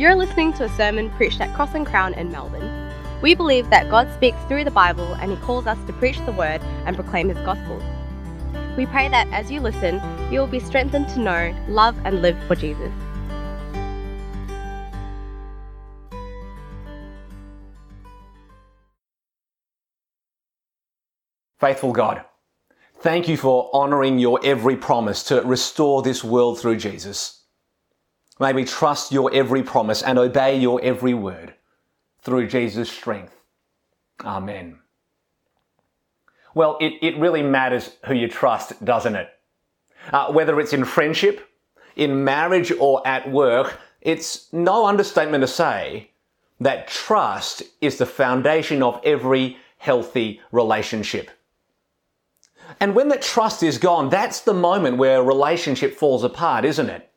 You're listening to a sermon preached at Cross and Crown in Melbourne. We believe that God speaks through the Bible and He calls us to preach the Word and proclaim His gospel. We pray that as you listen, you will be strengthened to know, love, and live for Jesus. Faithful God, thank you for honouring your every promise to restore this world through Jesus. May we trust your every promise and obey your every word through Jesus' strength. Amen. Well, it, it really matters who you trust, doesn't it? Uh, whether it's in friendship, in marriage, or at work, it's no understatement to say that trust is the foundation of every healthy relationship. And when that trust is gone, that's the moment where a relationship falls apart, isn't it?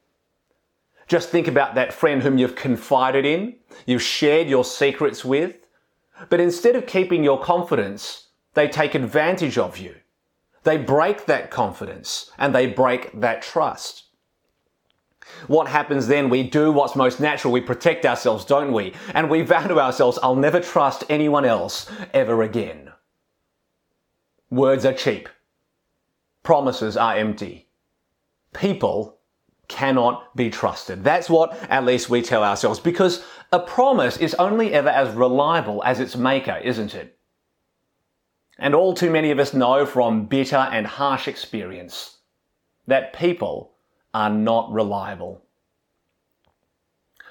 Just think about that friend whom you've confided in, you've shared your secrets with, but instead of keeping your confidence, they take advantage of you. They break that confidence and they break that trust. What happens then? We do what's most natural. We protect ourselves, don't we? And we vow to ourselves, I'll never trust anyone else ever again. Words are cheap. Promises are empty. People cannot be trusted. That's what at least we tell ourselves because a promise is only ever as reliable as its maker, isn't it? And all too many of us know from bitter and harsh experience that people are not reliable.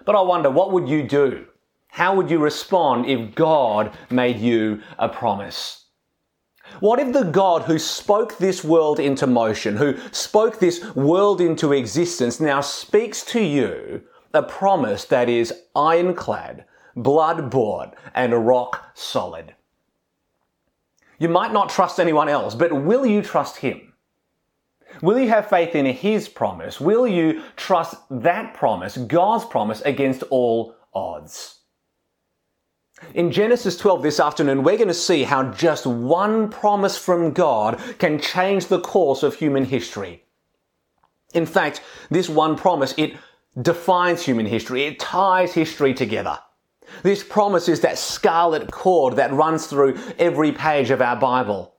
But I wonder, what would you do? How would you respond if God made you a promise? What if the God who spoke this world into motion, who spoke this world into existence, now speaks to you a promise that is ironclad, blood bought, and rock solid? You might not trust anyone else, but will you trust Him? Will you have faith in His promise? Will you trust that promise, God's promise, against all odds? In Genesis 12 this afternoon, we're going to see how just one promise from God can change the course of human history. In fact, this one promise, it defines human history. It ties history together. This promise is that scarlet cord that runs through every page of our Bible.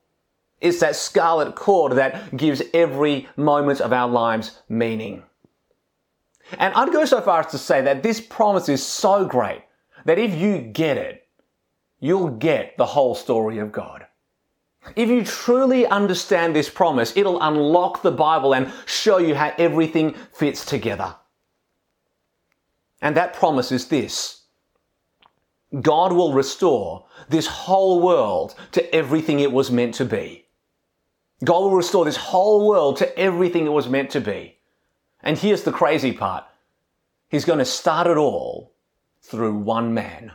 It's that scarlet cord that gives every moment of our lives meaning. And I'd go so far as to say that this promise is so great that if you get it, you'll get the whole story of God. If you truly understand this promise, it'll unlock the Bible and show you how everything fits together. And that promise is this God will restore this whole world to everything it was meant to be. God will restore this whole world to everything it was meant to be. And here's the crazy part He's going to start it all through one man.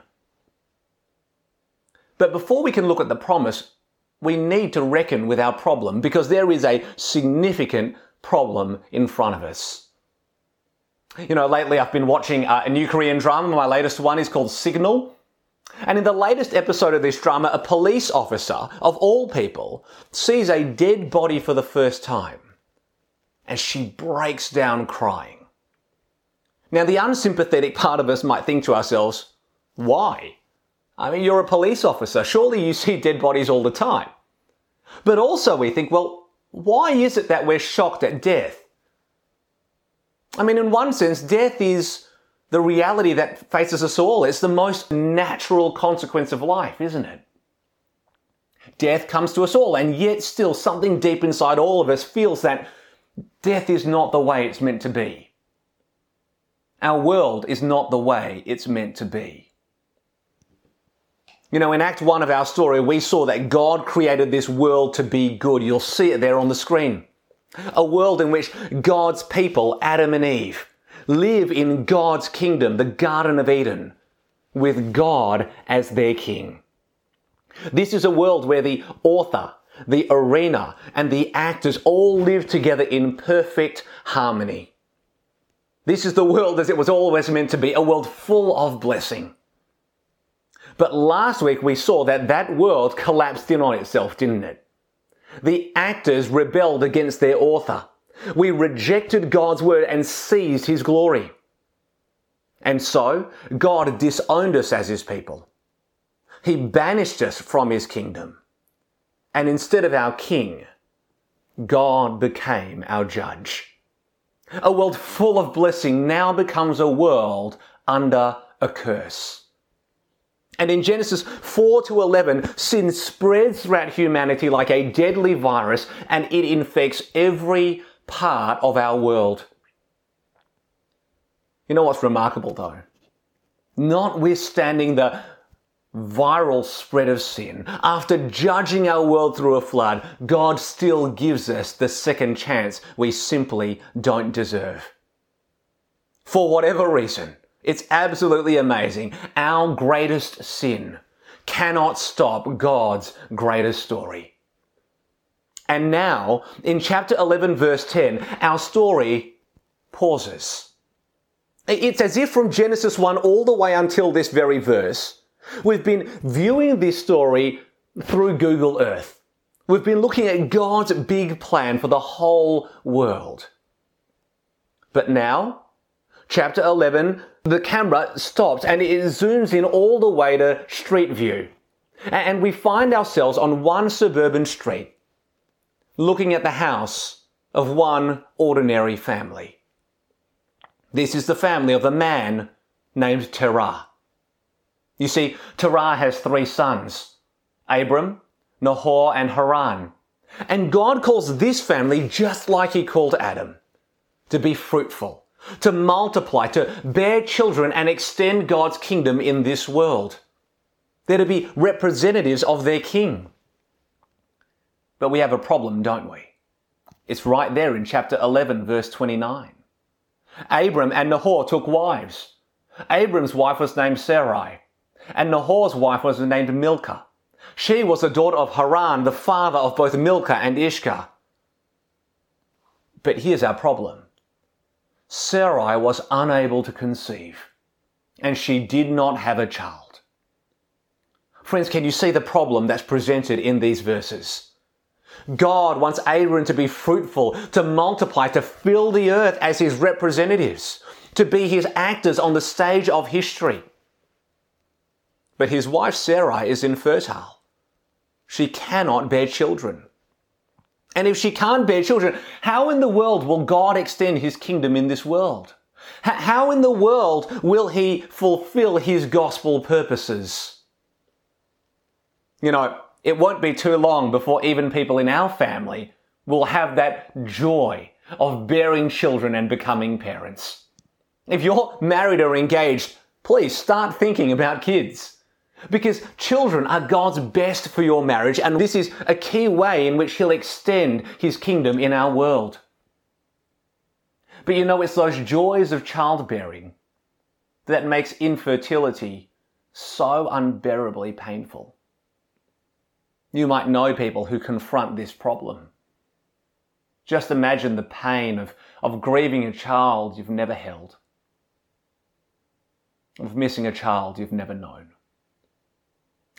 But before we can look at the promise, we need to reckon with our problem because there is a significant problem in front of us. You know, lately I've been watching uh, a new Korean drama. My latest one is called Signal. And in the latest episode of this drama, a police officer, of all people, sees a dead body for the first time And she breaks down crying. Now, the unsympathetic part of us might think to ourselves, why? I mean, you're a police officer. Surely you see dead bodies all the time. But also we think, well, why is it that we're shocked at death? I mean, in one sense, death is the reality that faces us all. It's the most natural consequence of life, isn't it? Death comes to us all, and yet still something deep inside all of us feels that death is not the way it's meant to be. Our world is not the way it's meant to be. You know, in Act 1 of our story, we saw that God created this world to be good. You'll see it there on the screen. A world in which God's people, Adam and Eve, live in God's kingdom, the Garden of Eden, with God as their king. This is a world where the author, the arena, and the actors all live together in perfect harmony. This is the world as it was always meant to be, a world full of blessing. But last week we saw that that world collapsed in on itself, didn't it? The actors rebelled against their author. We rejected God's word and seized his glory. And so, God disowned us as his people. He banished us from his kingdom. And instead of our king, God became our judge. A world full of blessing now becomes a world under a curse. And in Genesis 4 to 11, sin spreads throughout humanity like a deadly virus and it infects every part of our world. You know what's remarkable though? Notwithstanding the viral spread of sin, after judging our world through a flood, God still gives us the second chance we simply don't deserve. For whatever reason, it's absolutely amazing. Our greatest sin cannot stop God's greatest story. And now, in chapter 11, verse 10, our story pauses. It's as if from Genesis 1 all the way until this very verse, we've been viewing this story through Google Earth. We've been looking at God's big plan for the whole world. But now, chapter 11, the camera stops and it zooms in all the way to street view. And we find ourselves on one suburban street, looking at the house of one ordinary family. This is the family of a man named Terah. You see, Terah has three sons Abram, Nahor, and Haran. And God calls this family just like He called Adam to be fruitful, to multiply, to bear children and extend God's kingdom in this world. They're to be representatives of their king. But we have a problem, don't we? It's right there in chapter 11, verse 29. Abram and Nahor took wives. Abram's wife was named Sarai, and Nahor's wife was named Milcah. She was the daughter of Haran, the father of both Milcah and Iscah. But here's our problem. Sarai was unable to conceive, and she did not have a child. Friends, can you see the problem that's presented in these verses? God wants Aaron to be fruitful, to multiply, to fill the earth as his representatives, to be his actors on the stage of history. But his wife Sarah is infertile. She cannot bear children. And if she can't bear children, how in the world will God extend his kingdom in this world? How in the world will he fulfill his gospel purposes? You know, it won't be too long before even people in our family will have that joy of bearing children and becoming parents. If you're married or engaged, please start thinking about kids. Because children are God's best for your marriage, and this is a key way in which He'll extend His kingdom in our world. But you know, it's those joys of childbearing that makes infertility so unbearably painful. You might know people who confront this problem. Just imagine the pain of, of grieving a child you've never held, of missing a child you've never known.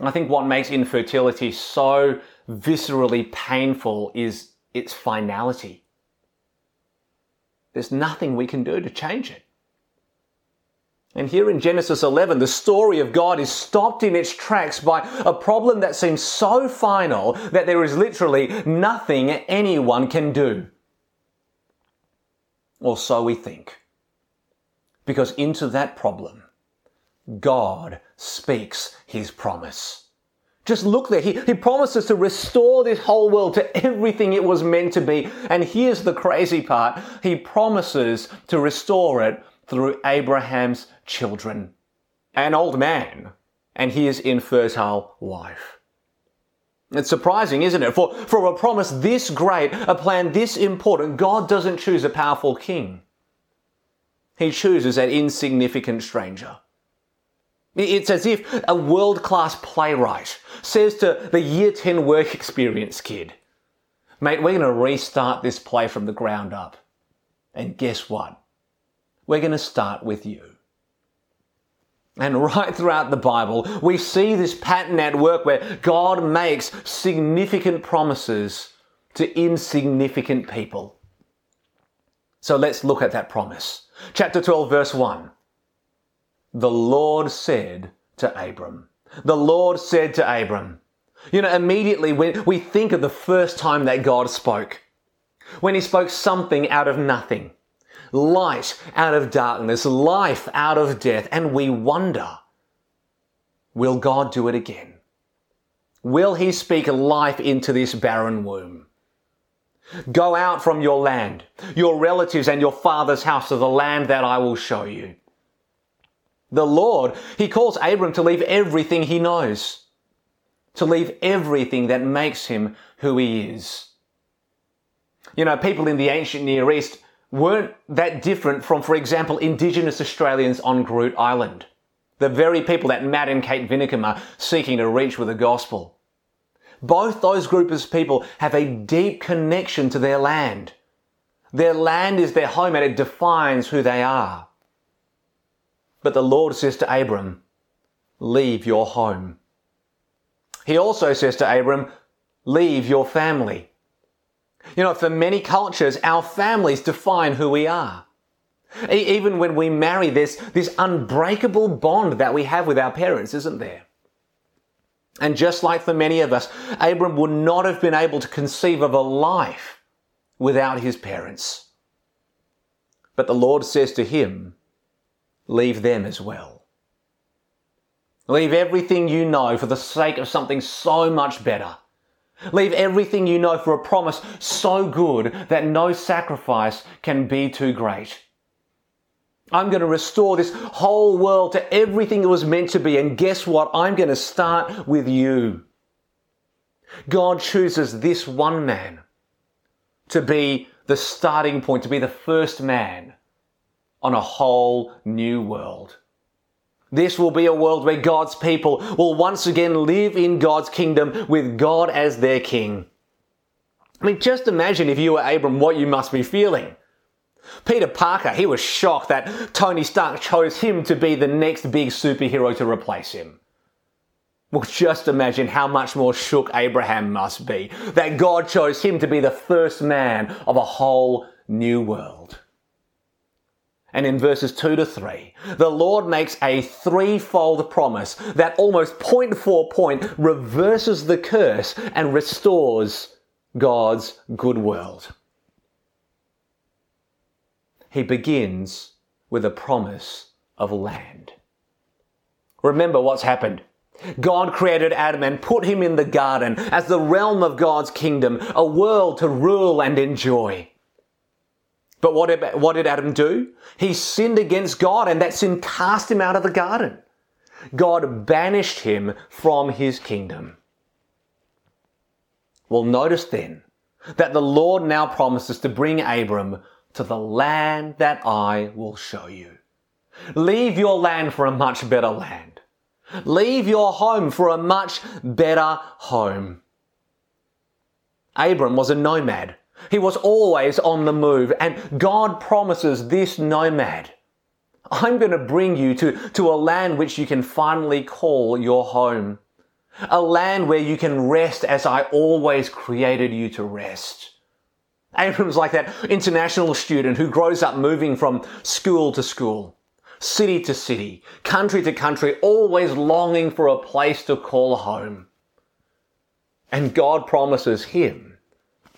I think what makes infertility so viscerally painful is its finality. There's nothing we can do to change it. And here in Genesis 11, the story of God is stopped in its tracks by a problem that seems so final that there is literally nothing anyone can do. Or so we think. Because into that problem, God speaks his promise. Just look there. He, he promises to restore this whole world to everything it was meant to be. And here's the crazy part. He promises to restore it through Abraham's children, an old man, and his infertile wife. It's surprising, isn't it? For, for a promise this great, a plan this important, God doesn't choose a powerful king. He chooses an insignificant stranger. It's as if a world class playwright says to the year 10 work experience kid, Mate, we're going to restart this play from the ground up. And guess what? We're going to start with you. And right throughout the Bible, we see this pattern at work where God makes significant promises to insignificant people. So let's look at that promise. Chapter 12, verse 1. The Lord said to Abram. The Lord said to Abram. You know, immediately when we think of the first time that God spoke, when he spoke something out of nothing, light out of darkness, life out of death, and we wonder, will God do it again? Will he speak life into this barren womb? Go out from your land, your relatives and your father's house to the land that I will show you. The Lord, He calls Abram to leave everything he knows, to leave everything that makes him who he is. You know, people in the ancient Near East weren't that different from, for example, Indigenous Australians on Groote Eylandt, The very people that Matt and Kate Vinicum are seeking to reach with the gospel. Both those groups of people have a deep connection to their land. Their land is their home and it defines who they are. But the Lord says to Abram, leave your home. He also says to Abram, leave your family. You know, for many cultures, our families define who we are. Even when we marry, there's this unbreakable bond that we have with our parents, isn't there? And just like for many of us, Abram would not have been able to conceive of a life without his parents. But the Lord says to him, leave them as well. Leave everything you know for the sake of something so much better. Leave everything you know for a promise so good that no sacrifice can be too great. I'm going to restore this whole world to everything it was meant to be. And guess what? I'm going to start with you. God chooses this one man to be the starting point, to be the first man on a whole new world. This will be a world where God's people will once again live in God's kingdom with God as their king. I mean, just imagine if you were Abram what you must be feeling. Peter Parker, he was shocked that Tony Stark chose him to be the next big superhero to replace him. Well, just imagine how much more shook Abraham must be that God chose him to be the first man of a whole new world. And in verses 2 to 3, the Lord makes a threefold promise that almost point for point reverses the curse and restores God's good world he begins with a promise of land. Remember what's happened. God created Adam and put him in the garden as the realm of God's kingdom, a world to rule and enjoy. But what did, what did Adam do? He sinned against God and that sin cast him out of the garden. God banished him from his kingdom. Well, notice then that the Lord now promises to bring Abram to the land that I will show you. Leave your land for a much better land. Leave your home for a much better home. Abram was a nomad. He was always on the move, and God promises this nomad I'm going to bring you to, to a land which you can finally call your home. A land where you can rest as I always created you to rest. Abram's like that international student who grows up moving from school to school, city to city, country to country, always longing for a place to call home. And God promises him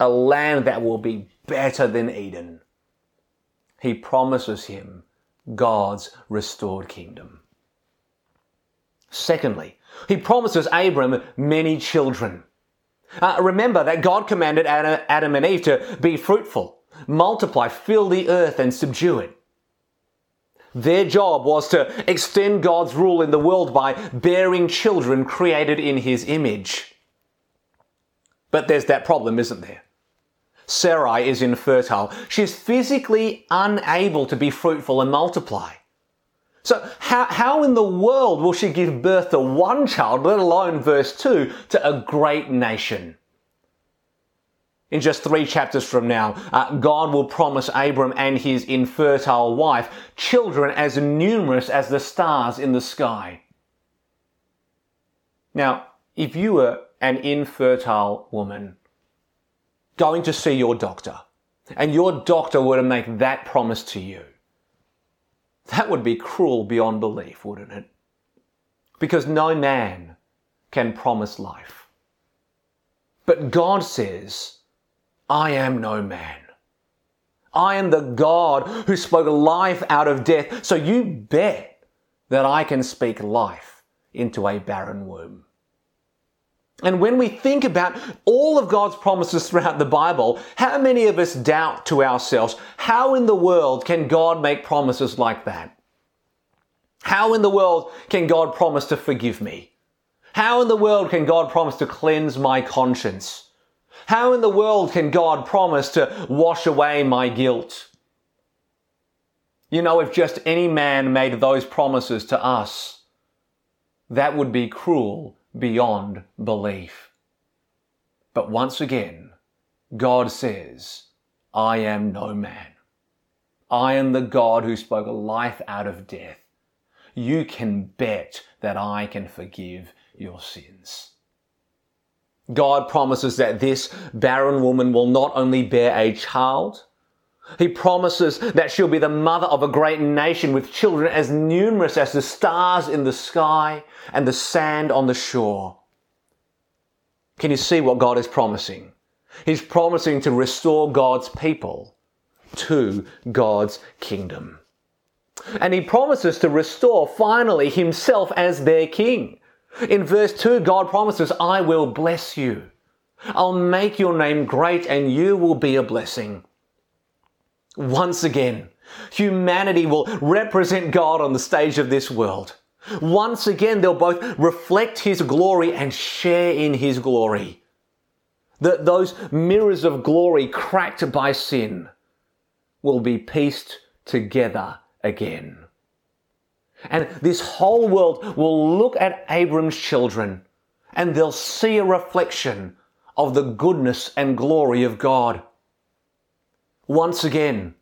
a land that will be better than Eden. He promises him God's restored kingdom. Secondly, he promises Abram many children. Uh, remember that God commanded Adam and Eve to be fruitful, multiply, fill the earth, and subdue it. Their job was to extend God's rule in the world by bearing children created in His image. But there's that problem, isn't there? Sarai is infertile. She's physically unable to be fruitful and multiply. So, how, how in the world will she give birth to one child, let alone verse 2, to a great nation? In just three chapters from now, uh, God will promise Abram and his infertile wife children as numerous as the stars in the sky. Now, if you were an infertile woman going to see your doctor, and your doctor were to make that promise to you, That would be cruel beyond belief, wouldn't it? Because no man can promise life. But God says, I am no man. I am the God who spoke life out of death. So you bet that I can speak life into a barren womb. And when we think about all of God's promises throughout the Bible, how many of us doubt to ourselves, how in the world can God make promises like that? How in the world can God promise to forgive me? How in the world can God promise to cleanse my conscience? How in the world can God promise to wash away my guilt? You know, if just any man made those promises to us, that would be cruel beyond belief. But once again, God says, I am no man. I am the God who spoke life out of death. You can bet that I can forgive your sins. God promises that this barren woman will not only bear a child, he promises that she'll be the mother of a great nation with children as numerous as the stars in the sky and the sand on the shore. Can you see what God is promising? He's promising to restore God's people to God's kingdom. And he promises to restore finally himself as their king. In verse 2, God promises, I will bless you. I'll make your name great and you will be a blessing. Once again, humanity will represent God on the stage of this world. Once again, they'll both reflect His glory and share in His glory. That those mirrors of glory cracked by sin will be pieced together again. And this whole world will look at Abram's children and they'll see a reflection of the goodness and glory of God. Once again,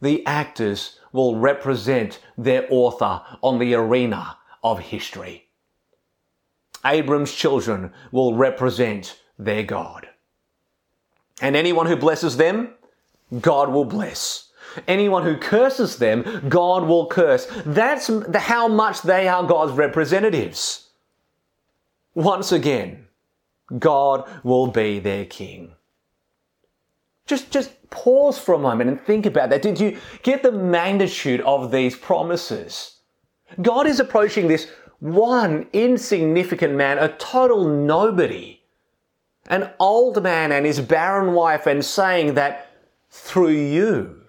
the actors will represent their author on the arena of history. Abram's children will represent their God. And anyone who blesses them, God will bless. Anyone who curses them, God will curse. That's how much they are God's representatives. Once again, God will be their king. Just, just pause for a moment and think about that. Did you get the magnitude of these promises? God is approaching this one insignificant man, a total nobody, an old man and his barren wife, and saying that through you,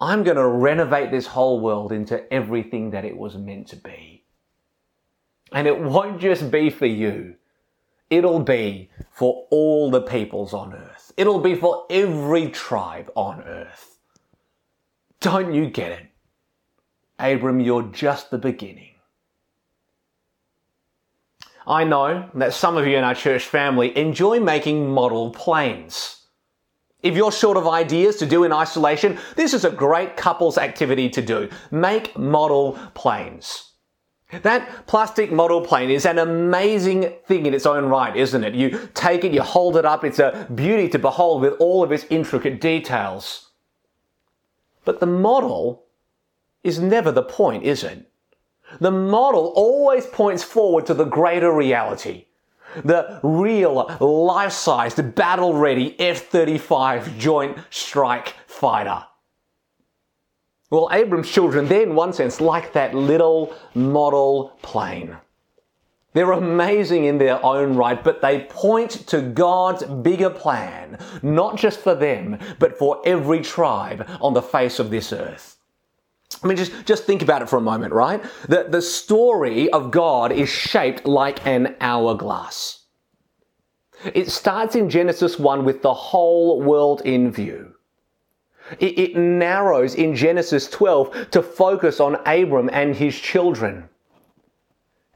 I'm going to renovate this whole world into everything that it was meant to be. And it won't just be for you. It'll be for all the peoples on earth. It'll be for every tribe on earth. Don't you get it? Abram, you're just the beginning. I know that some of you in our church family enjoy making model planes. If you're short of ideas to do in isolation, this is a great couples activity to do. Make model planes. That plastic model plane is an amazing thing in its own right, isn't it? You take it, you hold it up, it's a beauty to behold with all of its intricate details. But the model is never the point, is it? The model always points forward to the greater reality. The real, life-sized, battle-ready F-35 Joint Strike Fighter. Well, Abram's children, they're in one sense like that little model plane. They're amazing in their own right, but they point to God's bigger plan, not just for them, but for every tribe on the face of this earth. I mean, just, just think about it for a moment, right? The, the story of God is shaped like an hourglass. It starts in Genesis 1 with the whole world in view. It, it narrows in Genesis 12 to focus on Abram and his children.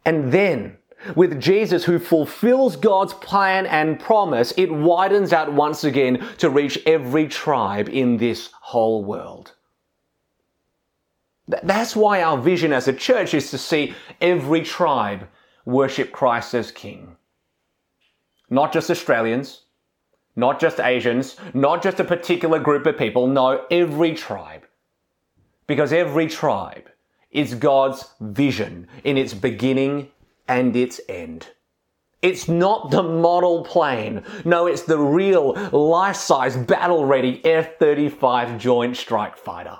And then, with Jesus who fulfills God's plan and promise, it widens out once again to reach every tribe in this whole world. That's why our vision as a church is to see every tribe worship Christ as King. Not just Australians, not just Asians, not just a particular group of people, no, every tribe. Because every tribe is God's vision in its beginning and its end. It's not the model plane. No, it's the real life size battle ready F 35 Joint Strike Fighter.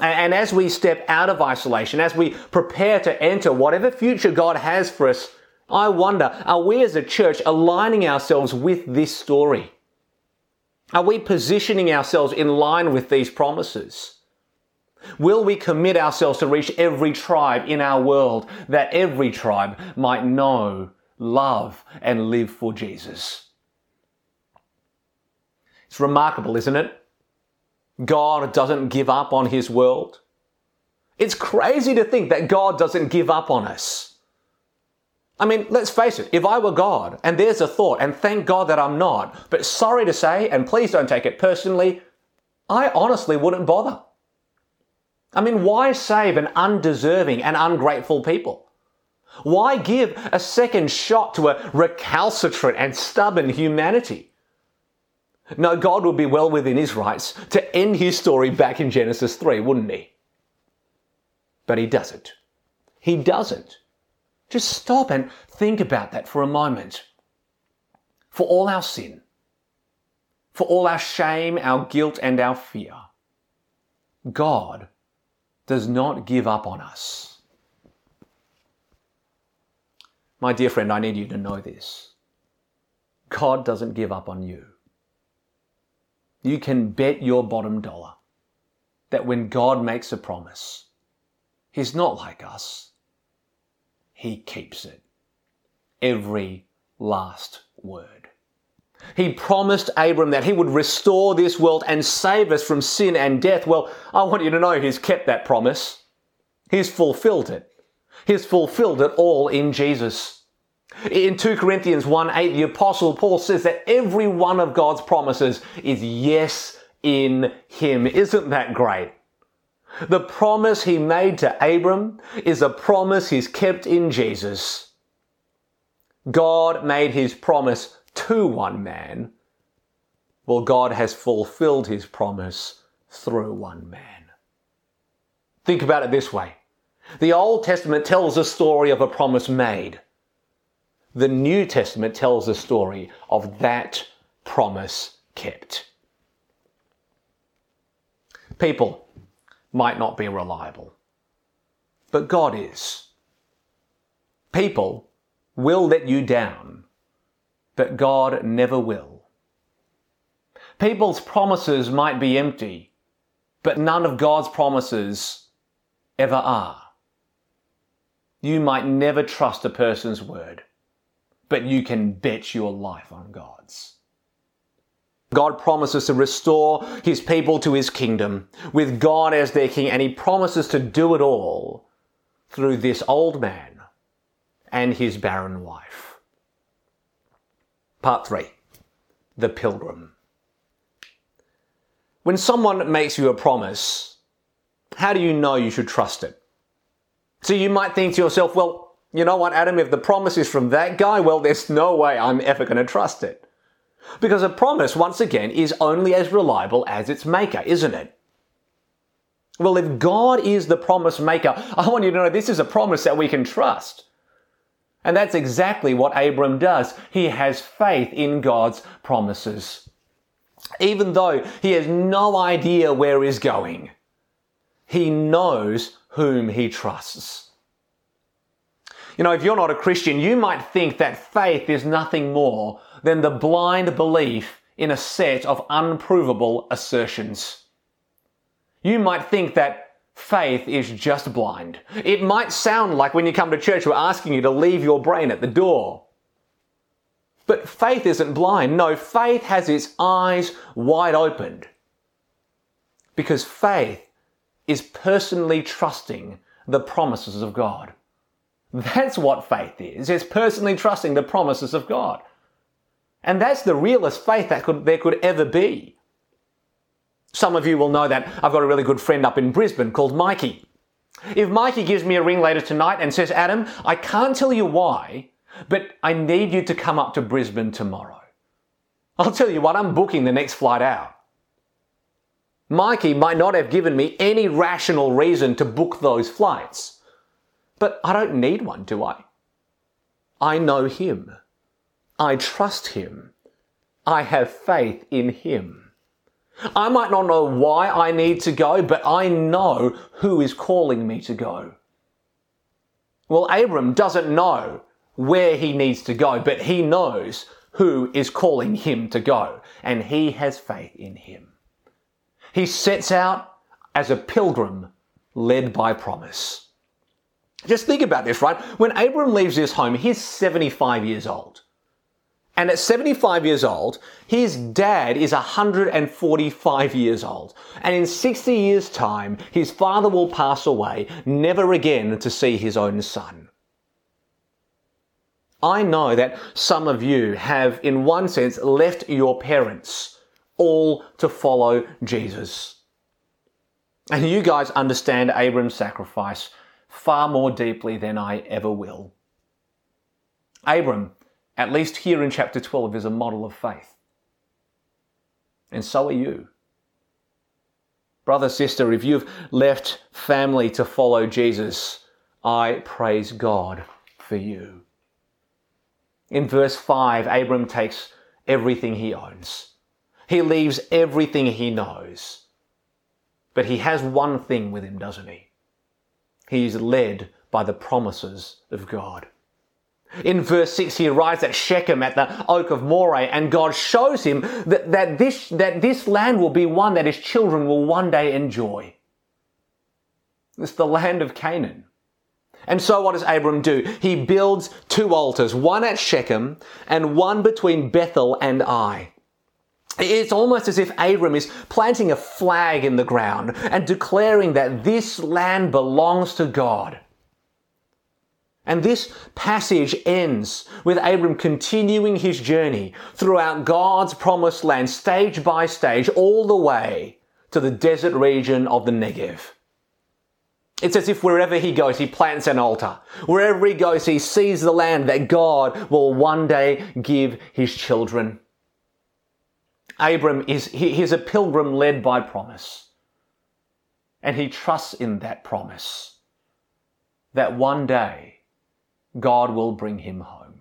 And as we step out of isolation, as we prepare to enter whatever future God has for us, I wonder, are we as a church aligning ourselves with this story? Are we positioning ourselves in line with these promises? Will we commit ourselves to reach every tribe in our world that every tribe might know, love, and live for Jesus? It's remarkable, isn't it? God doesn't give up on his world. It's crazy to think that God doesn't give up on us. I mean, let's face it, if I were God, and there's a thought, and thank God that I'm not, but sorry to say, and please don't take it personally, I honestly wouldn't bother. I mean, why save an undeserving and ungrateful people? Why give a second shot to a recalcitrant and stubborn humanity? No, God would be well within his rights to end his story back in Genesis 3, wouldn't he? But he doesn't. He doesn't. Just stop and think about that for a moment. For all our sin, for all our shame, our guilt, and our fear, God does not give up on us. My dear friend, I need you to know this. God doesn't give up on you. You can bet your bottom dollar that when God makes a promise, He's not like us. He keeps it. Every last word. He promised Abram that he would restore this world and save us from sin and death. Well, I want you to know he's kept that promise. He's fulfilled it. He's fulfilled it all in Jesus. In 2 Corinthians 1 8, the Apostle Paul says that every one of God's promises is yes in Him. Isn't that great? The promise He made to Abram is a promise He's kept in Jesus. God made His promise to one man. Well, God has fulfilled His promise through one man. Think about it this way. The Old Testament tells a story of a promise made. The New Testament tells the story of that promise kept. People might not be reliable, but God is. People will let you down, but God never will. People's promises might be empty, but none of God's promises ever are. You might never trust a person's word but you can bet your life on God's. God promises to restore his people to his kingdom with God as their king, and he promises to do it all through this old man and his barren wife. Part three The Pilgrim. When someone makes you a promise, how do you know you should trust it? So you might think to yourself, well, you know what, Adam, if the promise is from that guy, well, there's no way I'm ever going to trust it. Because a promise, once again, is only as reliable as its maker, isn't it? Well, if God is the promise maker, I want you to know this is a promise that we can trust. And that's exactly what Abram does. He has faith in God's promises. Even though he has no idea where he's going, he knows whom he trusts. You know, if you're not a Christian, you might think that faith is nothing more than the blind belief in a set of unprovable assertions. You might think that faith is just blind. It might sound like when you come to church, we're asking you to leave your brain at the door. But faith isn't blind. No, faith has its eyes wide opened. Because faith is personally trusting the promises of God. That's what faith is. It's personally trusting the promises of God. And that's the realest faith that could, there could ever be. Some of you will know that I've got a really good friend up in Brisbane called Mikey. If Mikey gives me a ring later tonight and says, Adam, I can't tell you why, but I need you to come up to Brisbane tomorrow. I'll tell you what, I'm booking the next flight out. Mikey might not have given me any rational reason to book those flights. But I don't need one, do I? I know him. I trust him. I have faith in him. I might not know why I need to go, but I know who is calling me to go. Well, Abram doesn't know where he needs to go, but he knows who is calling him to go, and he has faith in him. He sets out as a pilgrim led by promise. Just think about this, right? When Abram leaves his home, he's 75 years old. And at 75 years old, his dad is 145 years old. And in 60 years' time, his father will pass away, never again to see his own son. I know that some of you have, in one sense, left your parents all to follow Jesus. And you guys understand Abram's sacrifice far more deeply than I ever will. Abram at least here in chapter 12, is a model of faith. And so are you. Brother, sister, if you've left family to follow Jesus, I praise God for you. In verse 5, Abram takes everything he owns. He leaves everything he knows. But he has one thing with him, doesn't he? He is led by the promises of God. In verse 6, he arrives at Shechem at the oak of Moreh, and God shows him that, that, this, that this land will be one that his children will one day enjoy. It's the land of Canaan. And so what does Abram do? He builds two altars, one at Shechem and one between Bethel and Ai. It's almost as if Abram is planting a flag in the ground and declaring that this land belongs to God. And this passage ends with Abram continuing his journey throughout God's promised land, stage by stage, all the way to the desert region of the Negev. It's as if wherever he goes, he plants an altar. Wherever he goes, he sees the land that God will one day give his children. Abram is, he, he's a pilgrim led by promise. And he trusts in that promise that one day God will bring him home.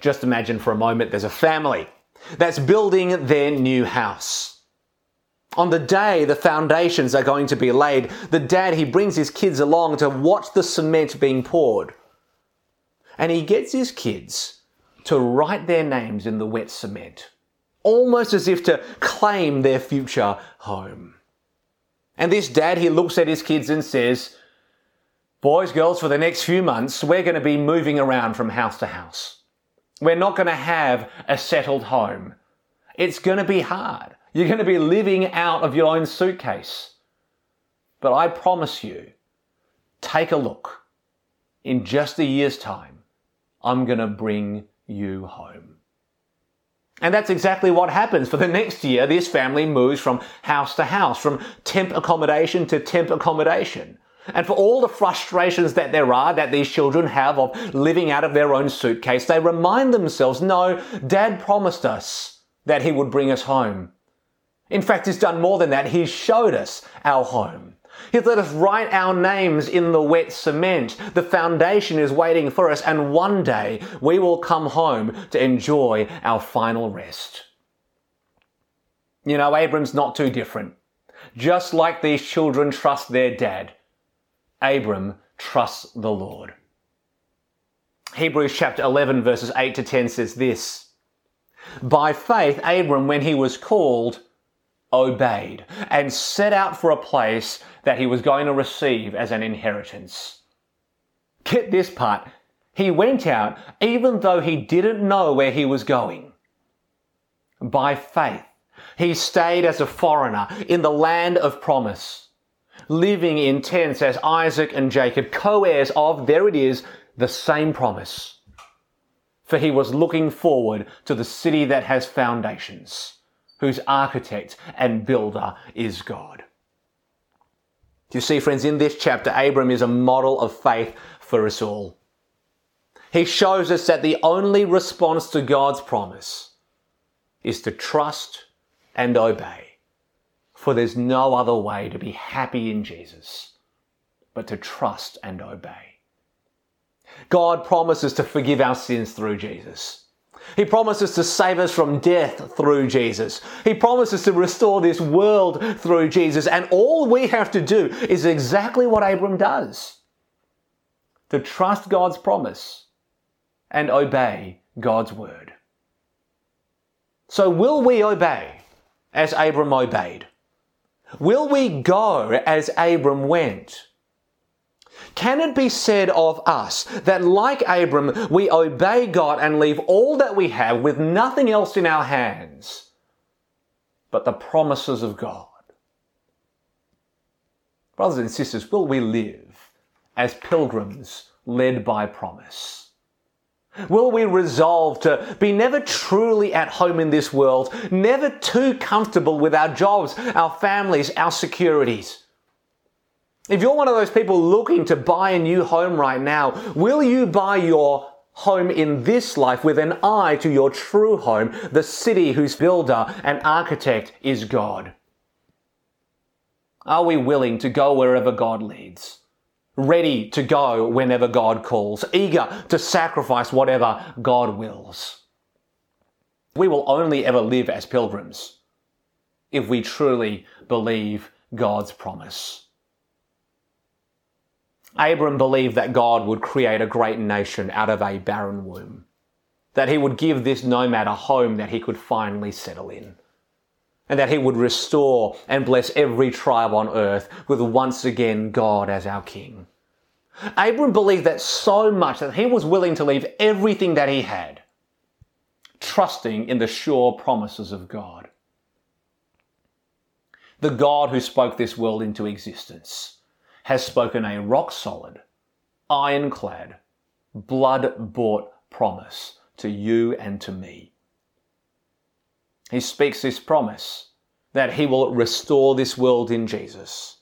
Just imagine for a moment there's a family that's building their new house. On the day the foundations are going to be laid, the dad he brings his kids along to watch the cement being poured. And he gets his kids to write their names in the wet cement, almost as if to claim their future home. And this dad, he looks at his kids and says, Boys, girls, for the next few months, we're going to be moving around from house to house. We're not going to have a settled home. It's going to be hard. You're going to be living out of your own suitcase. But I promise you, take a look. In just a year's time, I'm going to bring you home. And that's exactly what happens. For the next year, this family moves from house to house, from temp accommodation to temp accommodation. And for all the frustrations that there are that these children have of living out of their own suitcase, they remind themselves, no, dad promised us that he would bring us home. In fact, he's done more than that. He's showed us our home. He's let us write our names in the wet cement. The foundation is waiting for us, and one day we will come home to enjoy our final rest. You know, Abram's not too different. Just like these children trust their dad, Abram trusts the Lord. Hebrews chapter 11, verses 8 to 10 says this By faith, Abram, when he was called, obeyed and set out for a place that he was going to receive as an inheritance. Get this part. He went out even though he didn't know where he was going. By faith, he stayed as a foreigner in the land of promise living in tents as Isaac and Jacob, co heirs of, there it is, the same promise. For he was looking forward to the city that has foundations, whose architect and builder is God. You see, friends, in this chapter, Abram is a model of faith for us all. He shows us that the only response to God's promise is to trust and obey For there's no other way to be happy in Jesus but to trust and obey. God promises to forgive our sins through Jesus. He promises to save us from death through Jesus. He promises to restore this world through Jesus. And all we have to do is exactly what Abram does to trust God's promise and obey God's word. So, will we obey as Abram obeyed? Will we go as Abram went? Can it be said of us that, like Abram, we obey God and leave all that we have with nothing else in our hands but the promises of God? Brothers and sisters, will we live as pilgrims led by promise? Will we resolve to be never truly at home in this world, never too comfortable with our jobs, our families, our securities? If you're one of those people looking to buy a new home right now, will you buy your home in this life with an eye to your true home, the city whose builder and architect is God? Are we willing to go wherever God leads? Ready to go whenever God calls, eager to sacrifice whatever God wills? We will only ever live as pilgrims if we truly believe God's promise. Abram believed that God would create a great nation out of a barren womb, that he would give this nomad a home that he could finally settle in, and that he would restore and bless every tribe on earth with once again God as our king. Abram believed that so much that he was willing to leave everything that he had, trusting in the sure promises of God. The God who spoke this world into existence has spoken a rock solid, ironclad, blood bought promise to you and to me. He speaks this promise that he will restore this world in Jesus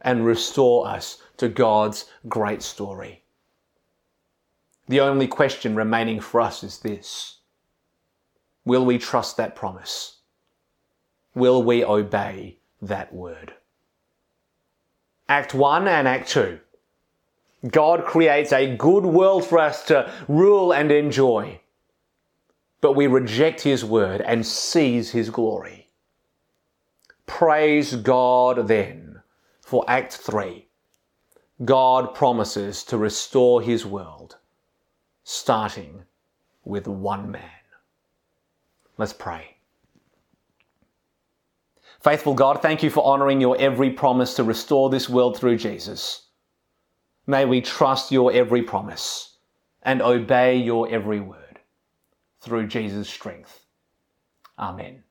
and restore us to God's great story. The only question remaining for us is this Will we trust that promise? Will we obey that word? Act 1 and Act 2. God creates a good world for us to rule and enjoy, but we reject His word and seize His glory. Praise God then for Act 3. God promises to restore His world, starting with one man. Let's pray. Faithful God, thank you for honoring your every promise to restore this world through Jesus. May we trust your every promise and obey your every word through Jesus' strength. Amen.